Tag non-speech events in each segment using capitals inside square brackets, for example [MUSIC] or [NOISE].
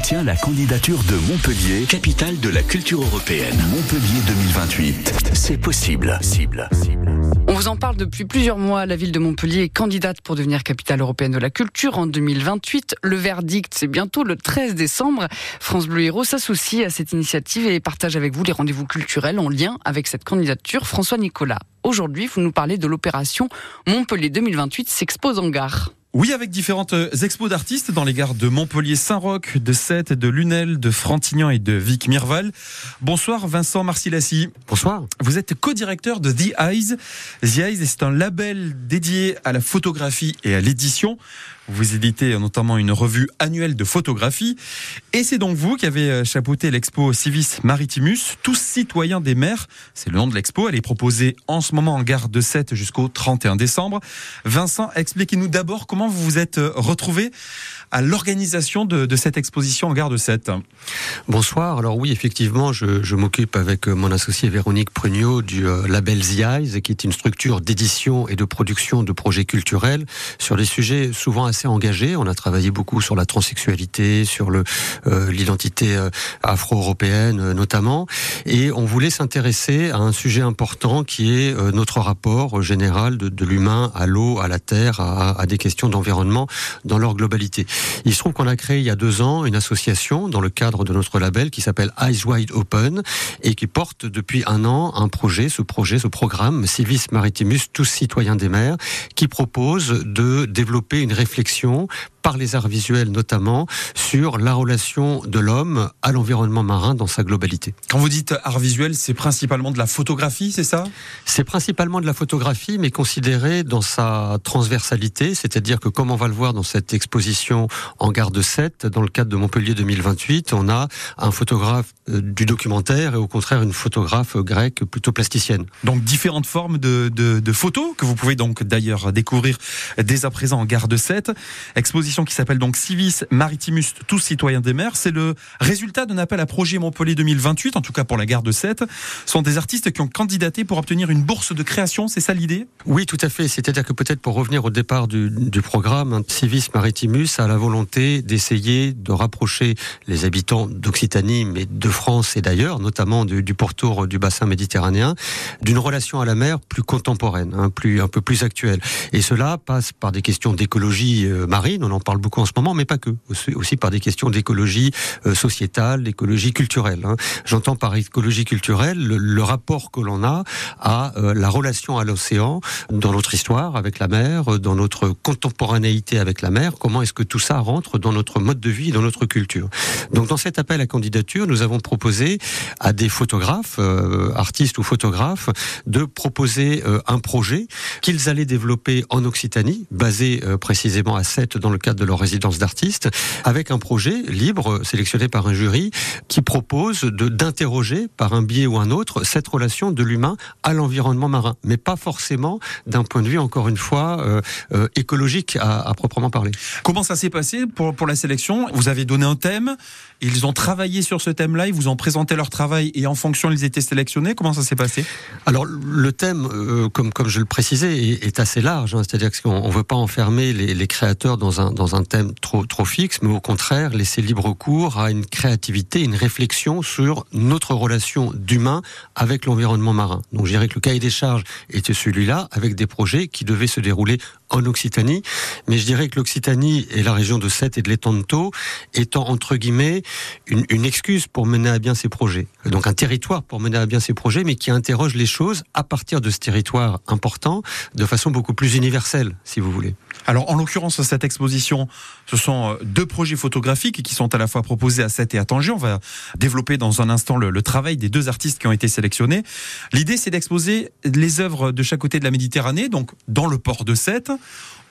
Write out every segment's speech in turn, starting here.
Tient la candidature de Montpellier, capitale de la culture européenne. Montpellier 2028. C'est possible. On vous en parle depuis plusieurs mois. La ville de Montpellier est candidate pour devenir capitale européenne de la culture en 2028. Le verdict, c'est bientôt le 13 décembre. France Bleu Héros s'associe à cette initiative et partage avec vous les rendez-vous culturels en lien avec cette candidature. François Nicolas, aujourd'hui, vous nous parlez de l'opération Montpellier 2028 s'expose en gare. Oui, avec différentes euh, expos d'artistes dans les gares de Montpellier, Saint-Roch, de Sète, de Lunel, de Frontignan et de Vic Mirval. Bonsoir Vincent Marcilassi. Bonsoir. Vous êtes co-directeur de The Eyes. The Eyes, c'est un label dédié à la photographie et à l'édition. Vous éditez notamment une revue annuelle de photographie. Et c'est donc vous qui avez euh, chapeauté l'expo Civis Maritimus, tous citoyens des mers. C'est le nom de l'expo. Elle est proposée en ce moment en gare de Sète jusqu'au 31 décembre. Vincent, expliquez-nous d'abord comment vous vous êtes euh, retrouvé à l'organisation de, cette exposition en gare de Sète? Bonsoir. Alors oui, effectivement, je, m'occupe avec euh, mon associé Véronique Prugnot du label The Eyes, qui est une structure d'édition et de production de projets culturels sur des sujets souvent assez engagé. On a travaillé beaucoup sur la transsexualité, sur euh, l'identité euh, afro-européenne euh, notamment, et on voulait s'intéresser à un sujet important qui est notre rapport général de, de l'humain à l'eau, à la terre, à, à des questions d'environnement dans leur globalité. Il se trouve qu'on a créé il y a deux ans une association dans le cadre de notre label qui s'appelle Eyes Wide Open et qui porte depuis un an un projet, ce projet, ce programme Civis Maritimus, tous citoyens des mers, qui propose de développer une réflexion par les arts visuels notamment, sur la relation de l'homme à l'environnement marin dans sa globalité. Quand vous dites art visuel, c'est principalement de la photographie, c'est ça? C'est principalement de la photographie, mais considérée dans sa transversalité, c'est-à-dire que comme on va le voir dans cette exposition en garde 7, dans le cadre de Montpellier 2028, on a un photographe euh, du documentaire et au contraire une photographe grecque plutôt plasticienne. Donc différentes formes de, de photos que vous pouvez donc d'ailleurs découvrir dès à présent en garde 7. Exposition qui s'appelle donc Civis Maritimus, tous citoyens des mers. C'est le résultat d'un appel à projet Montpellier 2028, en tout cas pour la gare de Sète. Ce sont des artistes qui ont candidaté pour obtenir une bourse de création, c'est ça l'idée? Oui, tout à fait. C'est-à-dire que peut-être pour revenir au départ du, programme, Civis Maritimus a la volonté d'essayer de rapprocher les habitants d'Occitanie, mais de France et d'ailleurs, notamment du, du, pourtour du bassin méditerranéen, d'une relation à la mer plus contemporaine, hein, plus, un peu plus actuelle. Et cela passe par des questions d'écologie euh, marine, on en parle beaucoup en ce moment, mais pas que, aussi, par des questions d'écologie euh, sociétale, d'écologie culturelle. Hein. J'entends par écologie culturelle le, rapport que l'on a à euh, la relation à l'océan dans notre histoire avec la mer, dans notre contemporanéité avec la mer, comment est-ce que tout ça rentre dans notre mode de vie, dans notre culture? Donc dans cet appel à candidature, nous avons proposé à des photographes, artistes ou photographes, de proposer un projet qu'ils allaient développer en Occitanie, basé précisément à 7 dans le cadre de leur résidence d'artiste, avec un projet libre sélectionné par un jury qui propose d'interroger par un biais ou un autre cette relation de l'humain à l'environnement marin, mais pas forcément d'un point de vue encore une fois euh, euh, écologique à, à, proprement parler. Comment ça s'est passé pour pour la sélection? Vous avez donné un thème, ils ont travaillé sur ce thème-là, ils vous ont présenté leur travail et en fonction ils étaient sélectionnés. Comment ça s'est passé? Alors le thème, euh, comme comme je le précisais, est, est assez large, hein, c'est-à-dire qu'on ne veut pas enfermer les, les créateur dans un, dans un thème trop, trop fixe, mais au contraire laisser libre cours à une créativité, une réflexion sur notre relation d'humain avec l'environnement marin. Donc je dirais que le cahier des charges était celui-là, avec des projets qui devaient se dérouler en Occitanie, mais je dirais que l'Occitanie et la région de Sète et de l'Étanto étant entre guillemets une, une, excuse pour mener à bien ces projets. Donc un territoire pour mener à bien ces projets, mais qui interroge les choses à partir de ce territoire important de façon beaucoup plus universelle, si vous voulez. Alors en l'occurrence cette exposition, ce sont euh, deux projets photographiques qui sont à la fois proposés à Sète et à Tanger. On va développer dans un instant le, travail des deux artistes qui ont été sélectionnés. L'idée, c'est d'exposer les œuvres de chaque côté de la Méditerranée, donc dans le port de Sète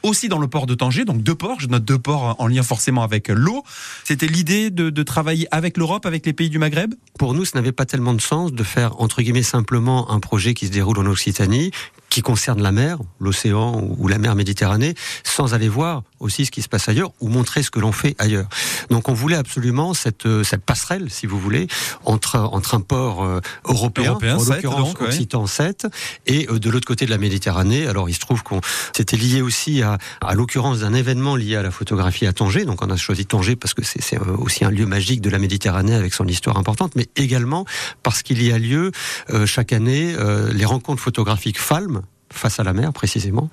aussi dans le port de Tanger, donc deux ports, je note deux ports en lien forcément avec l'eau. C'était l'idée de, travailler avec l'Europe, avec les pays du Maghreb? Pour nous, ce n'avait pas tellement de sens de faire, entre guillemets, simplement un projet qui se déroule en Occitanie, qui concernent la mer, l'océan ou la mer Méditerranée, sans aller voir aussi ce qui se passe ailleurs ou montrer ce que l'on fait ailleurs. Donc on voulait absolument cette, euh, cette passerelle, si vous voulez, entre, entre un port euh, européen, en l'occurrence Occitan 7, et euh, de l'autre côté de la Méditerranée. Alors il se trouve qu'on c'était lié aussi à, à l'occurrence d'un événement lié à la photographie à Tanger. Donc on a choisi Tanger parce que c'est aussi un lieu magique de la Méditerranée avec son histoire importante, mais également parce qu'il y a lieu chaque année les rencontres photographiques FALM, face à la mer précisément,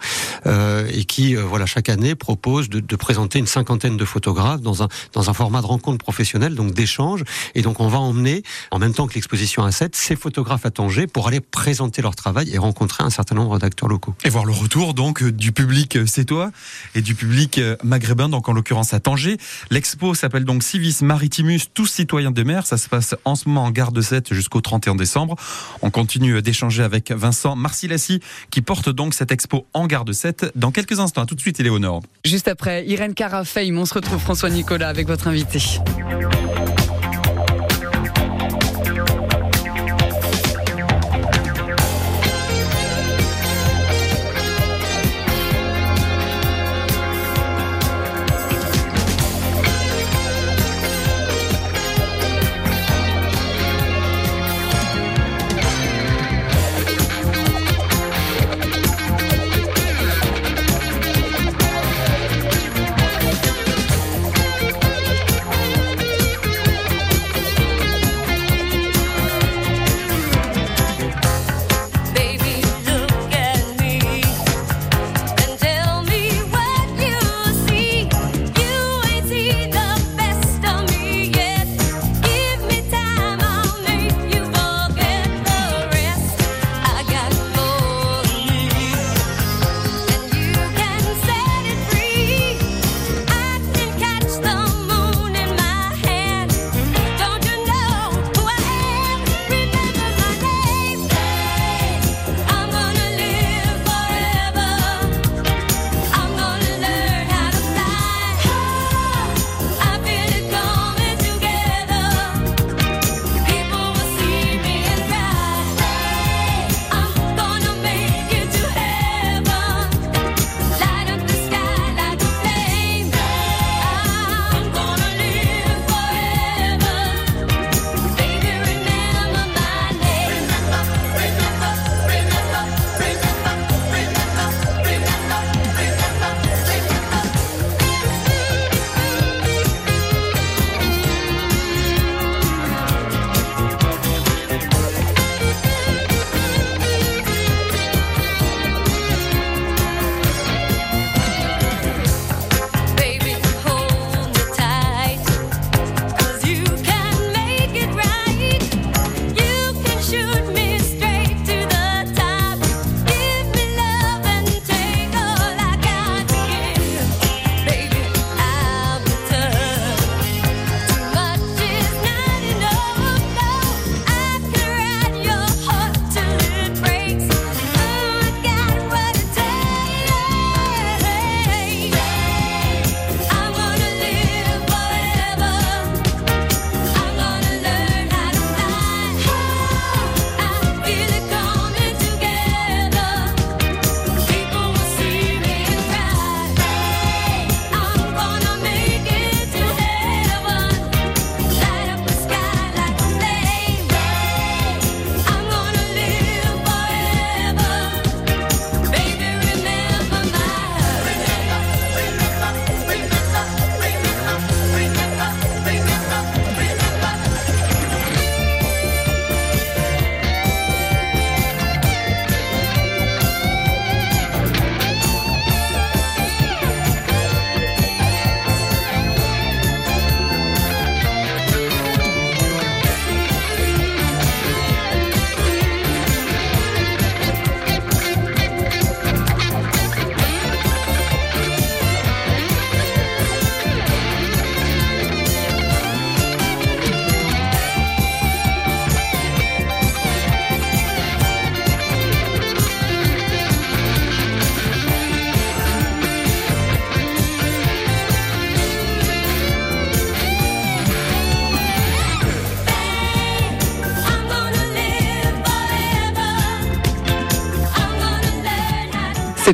euh, et qui euh, voilà chaque année propose de, présenter une cinquantaine de photographes dans un dans un format de rencontre professionnelle, donc d'échange. Et donc on va emmener en même temps que l'exposition à 7 ces photographes à Tanger pour aller présenter leur travail et rencontrer un certain nombre d'acteurs locaux. Et voir le retour donc du public sétois et du public maghrébin, donc en l'occurrence à Tanger. L'expo s'appelle donc Civis Maritimus, tous citoyens de mer. Ça se passe en ce moment en gare de 7 jusqu'au 31 décembre. On continue d'échanger avec Vincent Marcilassi qui porte donc cette expo en garde 7 dans quelques instants. tout de suite, Éléonore. Juste après, Irène Carafeil, on se retrouve François Nicolas avec votre invité.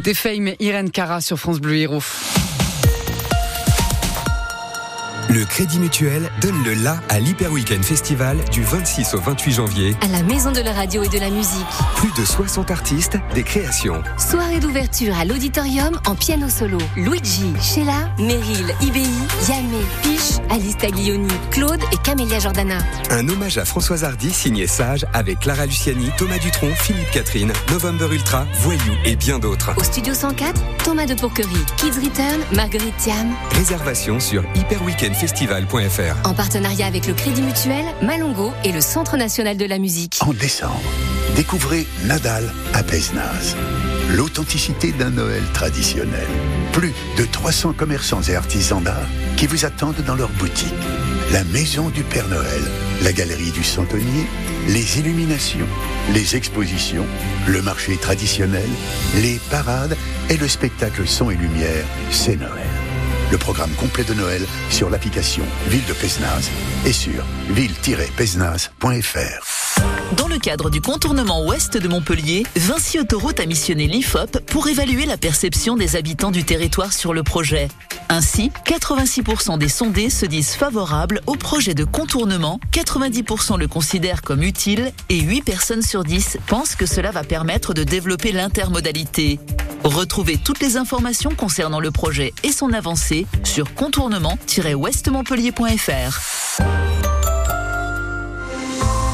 C'était Fame Irène Cara sur France Bleu Héros. Le Crédit Mutuel donne le la à l'Hyper Weekend Festival du 26 au 28 janvier. À la Maison de la Radio et de la Musique. Plus de 60 artistes, des créations. Soirée d'ouverture à l'auditorium en piano solo. Luigi, Sheila, Meryl, Ibi, Yamé, Piche, Alice Taglioni, Claude et Camélia Jordana. Un hommage à Françoise Hardy signé Sage avec Clara Luciani, Thomas Dutronc, Philippe Catherine, November Ultra, Voyou et bien d'autres. Au studio 104, Thomas de Pourquerie, Kids Return, Marguerite Thiam. Réservation sur En partenariat avec le Crédit Mutuel, Malongo et le Centre national de la musique. En décembre, découvrez Nadal à Péznaz. L'authenticité d'un Noël traditionnel. Plus de 300 commerçants et artisans d'art qui vous attendent dans leur boutique. La maison du Père Noël, la galerie du Centenier, les illuminations, les expositions, le marché traditionnel, les parades et le spectacle son et lumière, c'est Noël. Le programme complet de Noël sur l'application Ville de Péznaz et sur ville-péznaz.fr. Dans le cadre du contournement ouest de Montpellier, Vinci Autoroute a missionné l'IFOP pour évaluer la perception des habitants du territoire sur le projet. Ainsi, 86% des sondés se disent favorables au projet de contournement, 90% le considèrent comme utile et 8 personnes sur 10 pensent que cela va permettre de développer l'intermodalité. Retrouvez toutes les informations concernant le projet et son avancée sur contournement-ouestmontpellier.fr.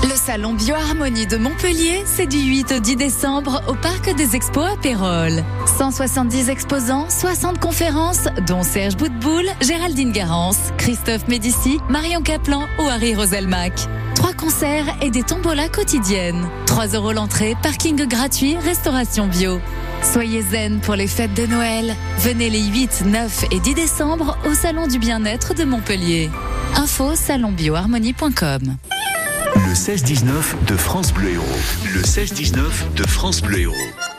Le salon Bioharmonie de Montpellier, c'est du 8 au 10 décembre au Parc des Expos à Pérol. 170 exposants, 60 conférences, dont Serge Boutboul, Géraldine Garance, Christophe Médici, Marion Caplan ou Harry Roselmack. Trois concerts et des tombolas quotidiennes. 3 euros l'entrée, parking gratuit, restauration bio. Soyez zen pour les fêtes de Noël. Venez les 8, 9 et 10 décembre au Salon du Bien-être de Montpellier. Info salonbioharmonie.com. Le 16-19 de France Bleu Héros. Le 16-19 de France Bleu Héros.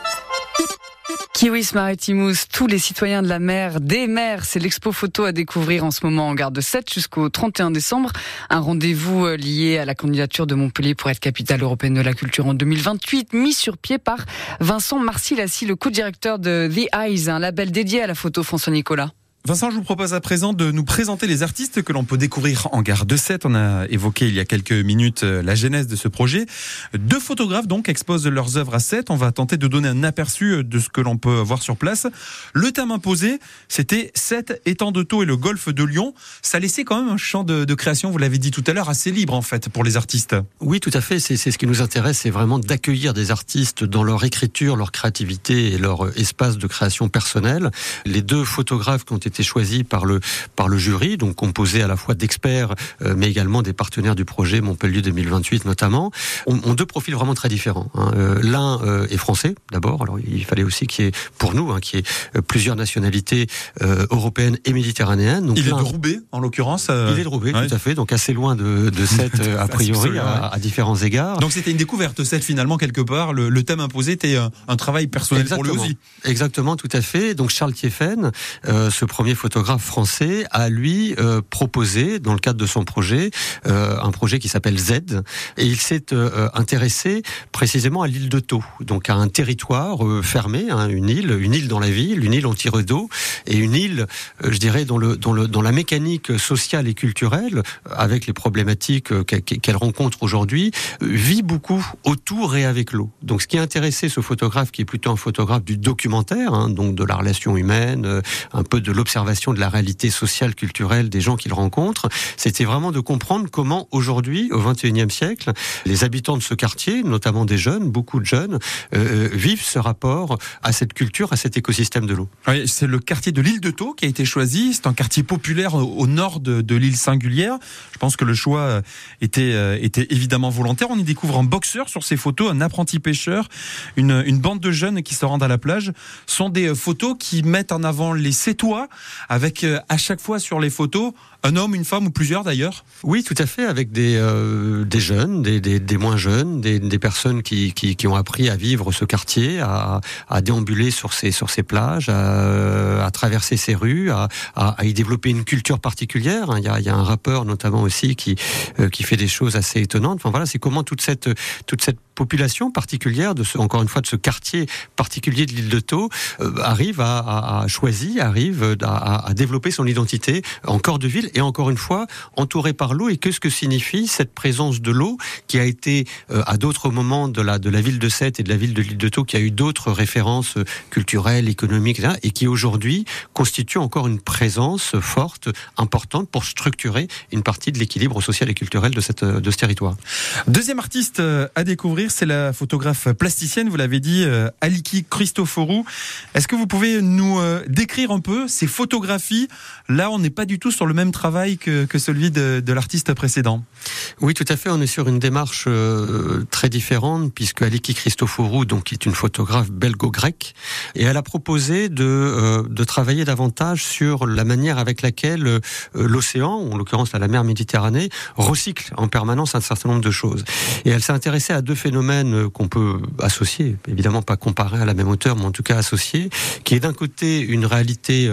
Kiwis Maritimus, tous les citoyens de la mer, des mers, c'est l'expo photo à découvrir en ce moment en gare de 7 jusqu'au 31 décembre. Un rendez-vous euh, lié à la candidature de Montpellier pour être capitale européenne de la culture en 2028, mis sur pied par Vincent Marcilassi, le co-directeur de The Eyes, un label dédié à la photo François Nicolas. Vincent, je vous propose à présent de nous présenter les artistes que l'on peut découvrir en gare de 7. On a évoqué il y a quelques minutes euh, la genèse de ce projet. Deux photographes donc exposent leurs œuvres à 7. On va tenter de donner un aperçu euh, de ce que l'on peut voir sur place. Le thème imposé, c'était 7 étangs de Taux et le golfe de Lyon. Ça laissait quand même un champ de, de création, vous l'avez dit tout à l'heure, assez libre en fait pour les artistes. Oui, tout à fait. C'est ce qui nous intéresse, c'est vraiment d'accueillir des artistes dans leur écriture, leur créativité et leur euh, espace de création personnelle. Les deux photographes qui ont été été choisi par le, par le jury, donc composé à la fois d'experts, euh, mais également des partenaires du projet Montpellier 2028 notamment, ont, ont deux profils vraiment très différents. Hein. Euh, L'un euh, est français d'abord, alors il fallait aussi qu'il y ait, pour nous, hein, qu'il y ait plusieurs nationalités européennes et méditerranéennes. Donc il est de Roubaix en l'occurrence. Il est de Roubaix, ouais. tout à fait, donc assez loin de, de [LAUGHS] cette, a priori, à, à différents égards. Donc c'était une découverte, cette finalement quelque part. Le, le thème imposé était un, un travail personnel pour lui aussi. Exactement, tout à fait. Donc Charles Thieffen, euh, ce premier photographe français, a lui euh, proposé, dans le cadre de son projet, euh, un projet qui s'appelle Z, et il s'est euh, intéressé précisément à l'île de Thau, donc à un territoire fermé, hein, une île, une île dans la ville, une île en tire d'eau, et une île, je dirais, dont la mécanique sociale et culturelle, avec les problématiques qu'elle rencontre aujourd'hui, vit beaucoup autour et avec l'eau. Donc ce qui a intéressé ce photographe, qui est plutôt un photographe du documentaire, hein, donc de la relation humaine, un peu de l'observation de la réalité sociale, culturelle des gens qu'il rencontre, c'était vraiment de comprendre comment aujourd'hui, au XXIe siècle, les habitants de ce quartier, notamment des jeunes, beaucoup de jeunes, euh, vivent ce rapport à cette culture, à cet écosystème de l'eau. C'est le quartier de l'île de Thau qui a été choisi. C'est un quartier populaire au nord de, l'île singulière. Je pense que le choix euh, était, euh, était évidemment volontaire. On y découvre un boxeur sur ces photos, un apprenti pêcheur, une, une bande de jeunes qui se rendent à la plage. Ce sont des euh, photos qui mettent en avant les Sétois, avec euh, à chaque fois sur les photos Un homme, une femme ou plusieurs d'ailleurs? Oui, tout à fait, avec des, euh, des jeunes, des, des, moins jeunes, des, personnes qui, qui, qui, ont appris à vivre ce quartier, à, à déambuler sur ces, sur plages, à, à traverser ces rues, à, à, y développer une culture particulière. Il y a, il y a un rappeur notamment aussi qui, euh, qui fait des choses assez étonnantes. Enfin voilà, c'est comment toute cette, toute cette population particulière de ce, encore une fois, de ce quartier particulier de l'île de Thau euh, arrive à, à, à, choisir, arrive à, à, développer son identité en corps de ville et encore une fois entouré par l'eau. Et qu'est-ce que signifie cette présence de l'eau qui a été euh, à d'autres moments de la ville de Sète et de la ville de l'île de Thau qui a eu d'autres références culturelles, économiques, et qui aujourd'hui constitue encore une présence forte, importante pour structurer une partie de l'équilibre social et culturel de ce territoire? Deuxième artiste euh, à découvrir c'est la photographe plasticienne, vous l'avez dit, euh, Aliki Christoforou. Est-ce que vous pouvez nous euh, décrire un peu ces photographies? Là, on n'est pas du tout sur le même travail que, que celui de, l'artiste précédent. Oui, tout à fait. On est sur une démarche euh, très différente, puisque Aliki Christoforou, donc, est une photographe belgo-grecque, et elle a proposé de, euh, travailler davantage sur la manière avec laquelle euh, l'océan, en l'occurrence la mer Méditerranée, recycle en permanence un certain nombre de choses. Et elle s'est intéressée à deux phénomènes qu'on peut associer, évidemment pas comparer à la même hauteur, mais en tout cas associer, qui est d'un côté une réalité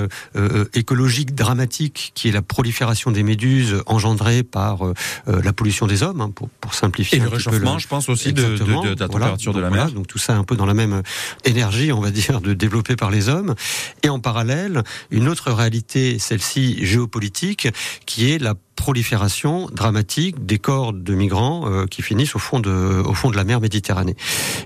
écologique dramatique qui est la prolifération des méduses engendrée par euh, la pollution des hommes, hein, pour, pour, simplifier. Et le réchauffement, le... je pense aussi, de, de, de, de, la température voilà, de la mer. Donc tout ça un peu dans la même énergie, on va dire, de développée par les hommes. Et en parallèle, une autre réalité, celle-ci géopolitique, qui est la prolifération dramatique des corps de migrants euh, qui finissent au fond de, au fond de la mer Méditerranée.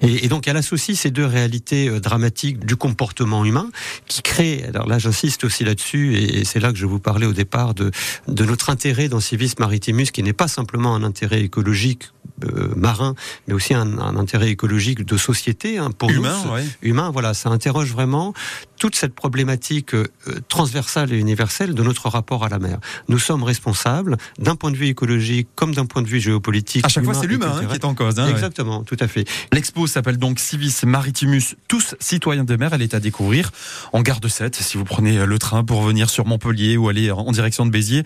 Et, et donc elle associe ces deux réalités euh, dramatiques du comportement humain qui crée, alors là j'insiste aussi là-dessus, et, et c'est là que je vous parlais au départ de, de notre intérêt dans Civis Maritimus, qui n'est pas simplement un intérêt écologique euh, marin, mais aussi un, un, intérêt écologique de société hein, pour humain, nous. Ouais. Humain, voilà, ça interroge vraiment toute cette problématique euh, transversale et universelle de notre rapport à la mer. Nous sommes responsables d'un point de vue écologique comme d'un point de vue géopolitique. À chaque fois, c'est l'humain hein, qui est en cause. Hein, Exactement, ouais. tout à fait. L'expo s'appelle donc Civis Maritimus, tous citoyens de mer. Elle est à découvrir en gare de Sète si vous prenez le train pour venir sur Montpellier ou aller en direction de Béziers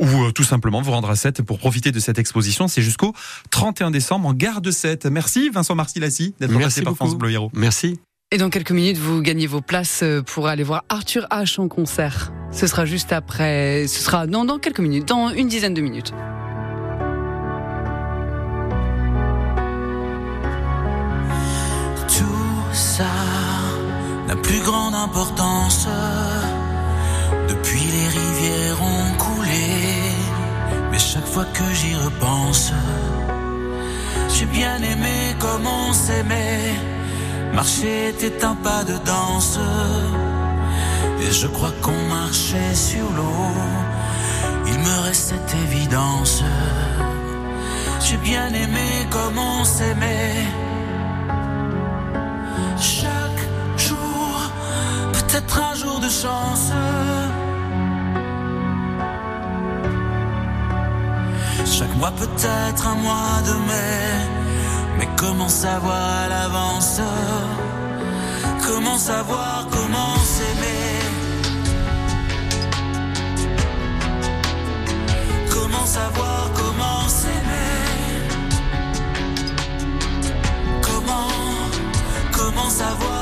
ou euh, tout simplement vous rendre à Sète pour profiter de cette exposition. C'est jusqu'au 31 décembre en gare de Sète. Merci Vincent Marcilassi d'être passé par France Bleu Héros. Merci. Et dans quelques minutes, vous gagnez vos places pour aller voir Arthur H en concert. Ce sera juste après. Ce sera non, dans quelques minutes, dans une dizaine de minutes. Tout ça n'a plus grande importance. Depuis les rivières ont coulé. Mais chaque fois que j'y repense, j'ai bien aimé comme on s'aimait. Marcher était un pas de danse. Et je crois qu'on marchait sur l'eau. Il me reste cette évidence. J'ai bien aimé comme on s'aimait. Chaque jour, peut-être un jour de chance. Chaque mois, peut-être un mois de mai. Mais comment savoir à l'avance Comment savoir comment s'aimer Comment savoir comment s'aimer Comment, comment savoir